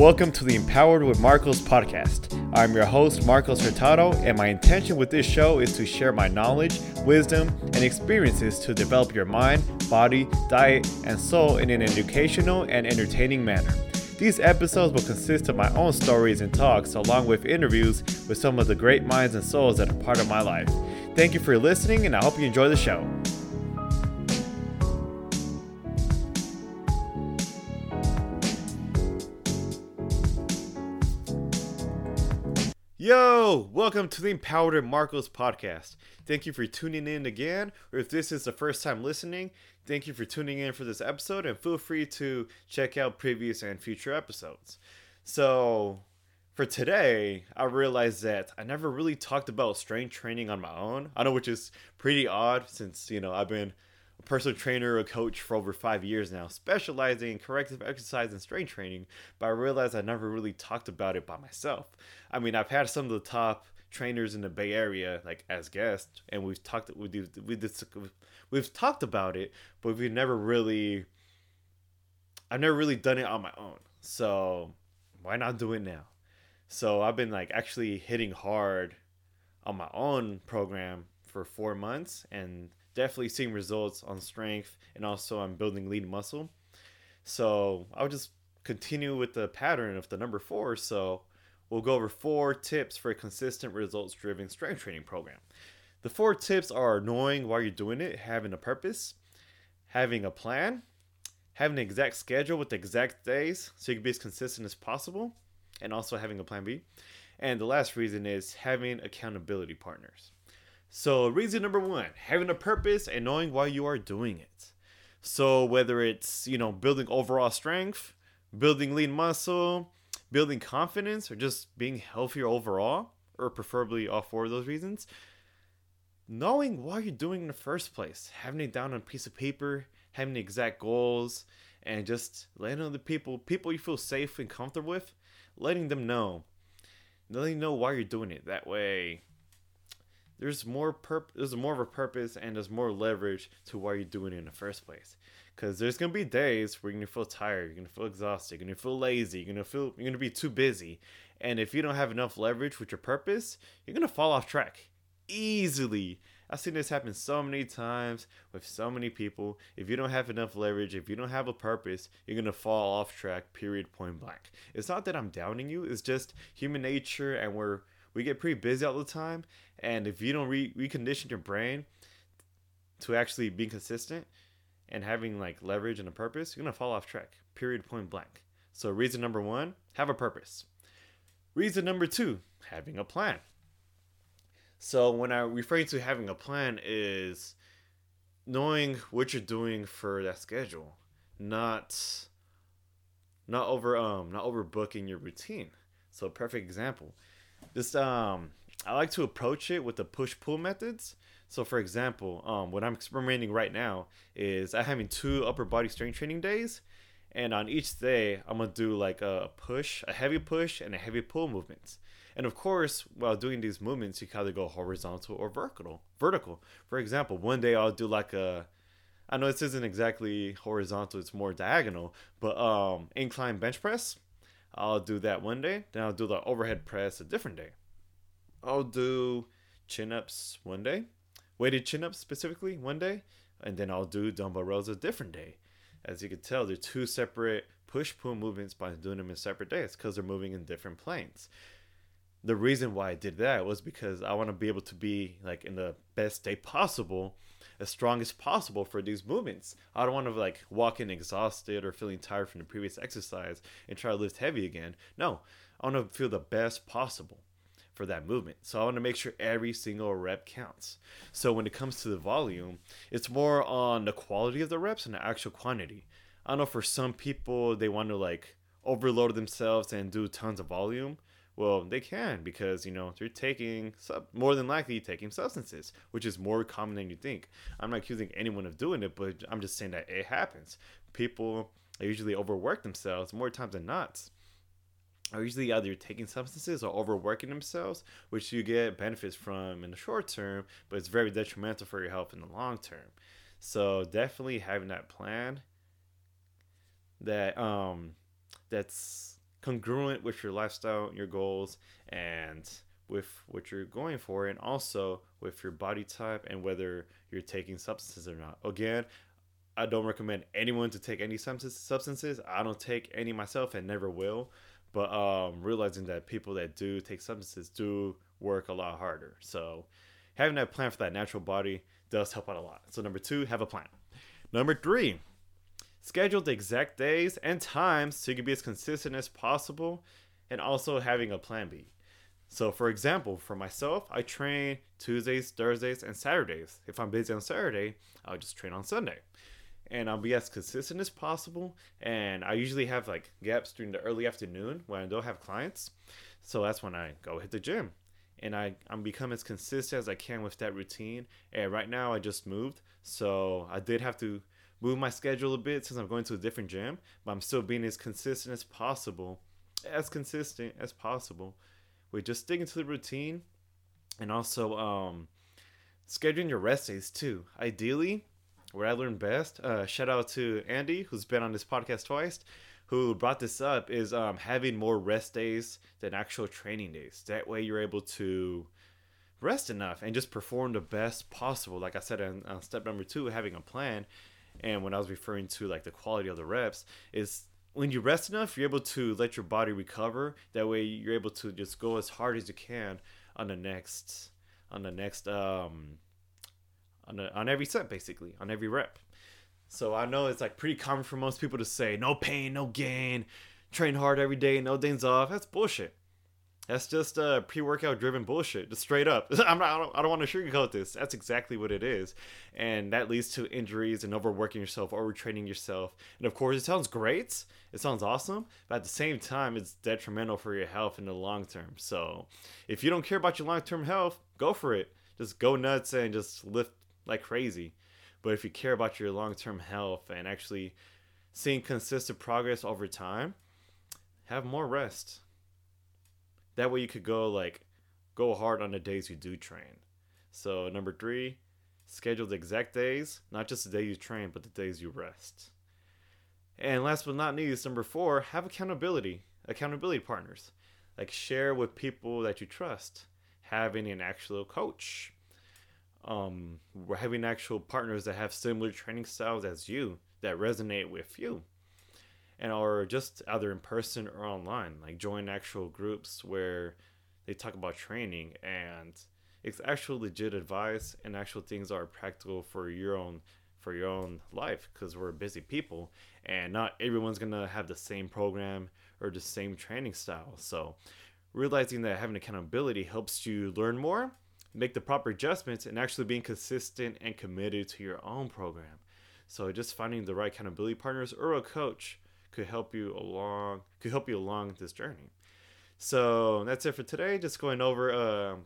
Welcome to the Empowered with Marcos podcast. I'm your host, Marcos Hurtado, and my intention with this show is to share my knowledge, wisdom, and experiences to develop your mind, body, diet, and soul in an educational and entertaining manner. These episodes will consist of my own stories and talks, along with interviews with some of the great minds and souls that are part of my life. Thank you for listening, and I hope you enjoy the show. Yo, welcome to the Empowered Marcos podcast. Thank you for tuning in again, or if this is the first time listening, thank you for tuning in for this episode, and feel free to check out previous and future episodes. So, for today, I realized that I never really talked about strength training on my own. I know, which is pretty odd since, you know, I've been personal trainer, a coach for over five years now, specializing in corrective exercise and strength training, but I realized I never really talked about it by myself. I mean, I've had some of the top trainers in the Bay Area, like as guests, and we've talked we do we we've talked about it, but we've never really I've never really done it on my own. So why not do it now? So I've been like actually hitting hard on my own program for four months and definitely seeing results on strength and also on building lean muscle. So I'll just continue with the pattern of the number four. So we'll go over four tips for a consistent results driven strength training program. The four tips are knowing why you're doing it, having a purpose, having a plan, having an exact schedule with the exact days so you can be as consistent as possible, and also having a plan B. And the last reason is having accountability partners. So, reason number one, having a purpose and knowing why you are doing it. So, whether it's, you know, building overall strength, building lean muscle, building confidence, or just being healthier overall, or preferably all four of those reasons, knowing why you're doing it in the first place, having it down on a piece of paper, having the exact goals, and just letting other people, people you feel safe and comfortable with, letting them know. Letting them know why you're doing it. That way, there's more purp- there's more of a purpose and there's more leverage to why you're doing it in the first place. Because there's gonna be days where you're gonna feel tired, you're gonna feel exhausted, you're gonna feel lazy, you're gonna feel you're gonna be too busy, and if you don't have enough leverage with your purpose, you're gonna fall off track easily. I've seen this happen so many times with so many people. If you don't have enough leverage, if you don't have a purpose, you're gonna fall off track. Period. Point blank. It's not that I'm downing you. It's just human nature, and we're we get pretty busy all the time and if you don't re- recondition your brain to actually be consistent and having like leverage and a purpose you're gonna fall off track period point blank. So reason number one have a purpose. Reason number two having a plan. So when i refer to having a plan is knowing what you're doing for that schedule not not over um not overbooking your routine. So perfect example just um I like to approach it with the push pull methods. So for example, um, what I'm experimenting right now is I'm having two upper body strength training days, and on each day I'm gonna do like a push, a heavy push, and a heavy pull movements. And of course, while doing these movements, you can either go horizontal or vertical. Vertical. For example, one day I'll do like a I know this isn't exactly horizontal, it's more diagonal, but um incline bench press. I'll do that one day. Then I'll do the overhead press a different day. I'll do chin ups one day, weighted chin ups specifically one day, and then I'll do dumbbell rows a different day. As you can tell, they're two separate push pull movements by doing them in separate days because they're moving in different planes. The reason why I did that was because I want to be able to be like in the best state possible as strong as possible for these movements. I don't want to like walk in exhausted or feeling tired from the previous exercise and try to lift heavy again. No, I want to feel the best possible for that movement. So I want to make sure every single rep counts. So when it comes to the volume, it's more on the quality of the reps and the actual quantity. I know for some people they want to like overload themselves and do tons of volume. Well, they can because you know they're taking sub- more than likely taking substances, which is more common than you think. I'm not accusing anyone of doing it, but I'm just saying that it happens. People usually overwork themselves more times than not. Are usually either taking substances or overworking themselves, which you get benefits from in the short term, but it's very detrimental for your health in the long term. So definitely having that plan that um that's congruent with your lifestyle, and your goals, and with what you're going for, and also with your body type and whether you're taking substances or not. Again, I don't recommend anyone to take any substances. I don't take any myself and never will. But um, realizing that people that do take substances do work a lot harder. So having that plan for that natural body does help out a lot. So number two, have a plan. Number three, schedule the exact days and times so you can be as consistent as possible and also having a plan B. So, for example, for myself, I train Tuesdays, Thursdays, and Saturdays. If I'm busy on Saturday, I'll just train on Sunday. And I'll be as consistent as possible. And I usually have like gaps during the early afternoon when I don't have clients. So that's when I go hit the gym. And I, I'm become as consistent as I can with that routine. And right now I just moved. So I did have to move my schedule a bit since I'm going to a different gym. But I'm still being as consistent as possible. As consistent as possible with just sticking to the routine and also um, scheduling your rest days too. Ideally, where I learned best, uh, shout out to Andy, who's been on this podcast twice, who brought this up, is um, having more rest days than actual training days. That way, you're able to rest enough and just perform the best possible. Like I said in uh, step number two, having a plan. And when I was referring to like the quality of the reps, is when you rest enough, you're able to let your body recover. That way, you're able to just go as hard as you can on the next, on the next, um, on the, on every set, basically, on every rep. So I know it's like pretty common for most people to say, no pain, no gain, train hard every day, no days off. That's bullshit. That's just uh, pre-workout driven bullshit, just straight up. I'm not, I don't, I don't want to sugarcoat this. That's exactly what it is, and that leads to injuries and overworking yourself, overtraining yourself. And of course, it sounds great, it sounds awesome, but at the same time, it's detrimental for your health in the long term. So, if you don't care about your long-term health, go for it. Just go nuts and just lift like crazy. But if you care about your long-term health and actually seeing consistent progress over time, have more rest that way you could go like go hard on the days you do train. So number three, schedule the exact days, not just the day you train, but the days you rest. And last but not least, number four, have accountability. Accountability partners. Like share with people that you trust. Having an actual coach. Um, having actual partners that have similar training styles as you that resonate with you and or just either in person or online like join actual groups where they talk about training and it's actual legit advice and actual things are practical for your own for your own life because we're busy people and not everyone's gonna have the same program or the same training style. So realizing that having accountability helps you learn more make the proper adjustments and actually being consistent and committed to your own program. So just finding the right accountability partners or a coach could help you along could help you along this journey. So that's it for today. Just going over uh,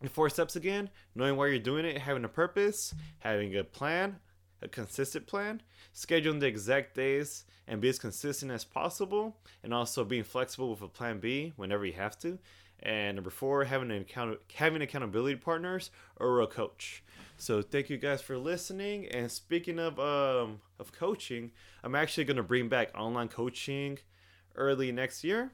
the four steps again: knowing why you're doing it, having a purpose, having a plan, a consistent plan, scheduling the exact days, and be as consistent as possible, and also being flexible with a plan B whenever you have to. And number four, having an account having accountability partners or a coach. So thank you guys for listening. And speaking of um of coaching, I'm actually gonna bring back online coaching early next year,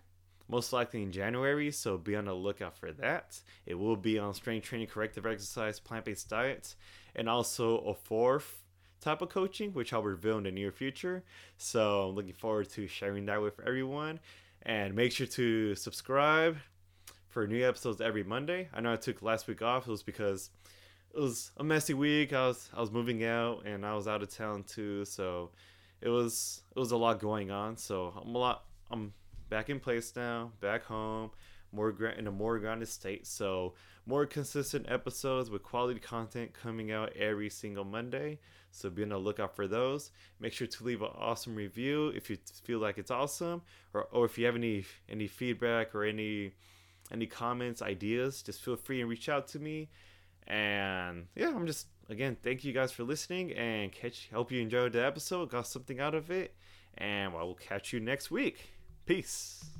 most likely in January. So be on the lookout for that. It will be on strength training, corrective exercise, plant based diets, and also a fourth type of coaching, which I'll reveal in the near future. So I'm looking forward to sharing that with everyone. And make sure to subscribe for new episodes every Monday. I know I took last week off. It was because it was a messy week. I was I was moving out and I was out of town too, so it was it was a lot going on. So I'm a lot I'm back in place now, back home, more in a more grounded state. So more consistent episodes with quality content coming out every single Monday. So be on the lookout for those. Make sure to leave an awesome review if you feel like it's awesome, or, or if you have any any feedback or any any comments, ideas, just feel free and reach out to me. And yeah, I'm just again, thank you guys for listening and catch hope you enjoyed the episode, got something out of it, and well, we'll catch you next week. Peace.